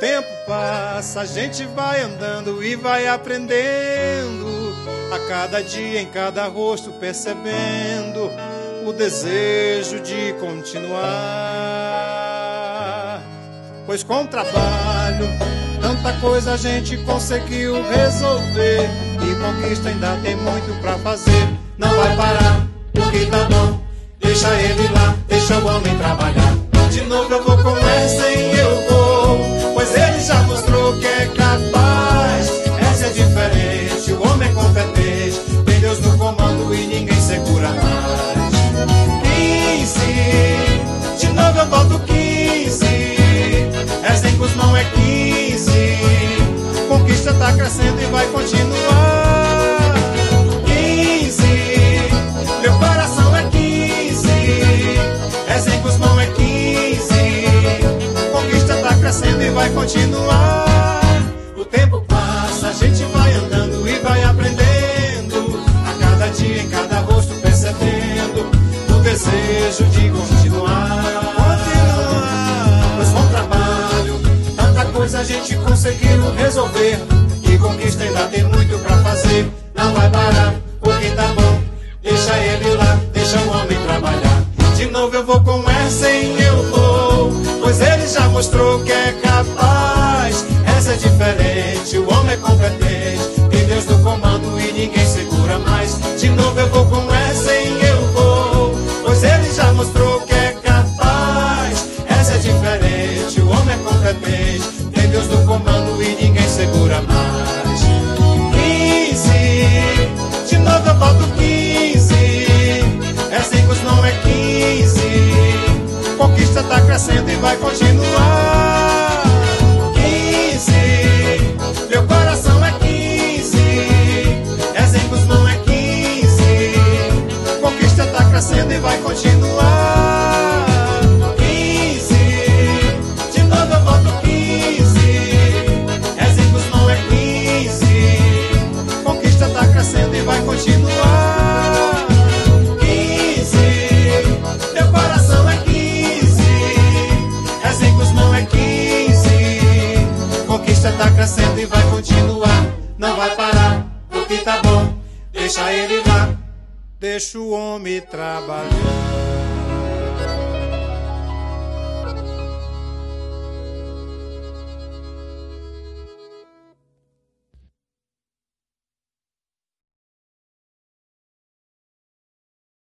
tempo passa, a gente vai andando e vai aprendendo. A cada dia, em cada rosto, percebendo o desejo de continuar. Pois com trabalho, tanta coisa a gente conseguiu resolver. E conquista ainda tem muito pra fazer. Não vai parar, porque tá bom. Deixa ele lá, deixa o homem trabalhar. Crescendo e vai continuar. 15, meu coração é 15. É 100 com não é 15. Conquista tá crescendo e vai continuar. O tempo passa, a gente vai andando e vai aprendendo. A cada dia, em cada rosto, percebendo o desejo de continuar. Continuar. Pois com trabalho, tanta coisa a gente conseguiu resolver. Que conquista ainda tem muito pra fazer. Não vai parar, porque tá bom. Deixa ele lá, deixa o homem trabalhar. De novo eu vou com essa e eu vou. Pois ele já mostrou que é crescendo e vai continuar. 15, meu coração é 15. É 5, não é 15. Conquista tá crescendo e vai continuar. E vai continuar. Não vai parar, porque tá bom. Deixa ele lá, deixa o homem trabalhar.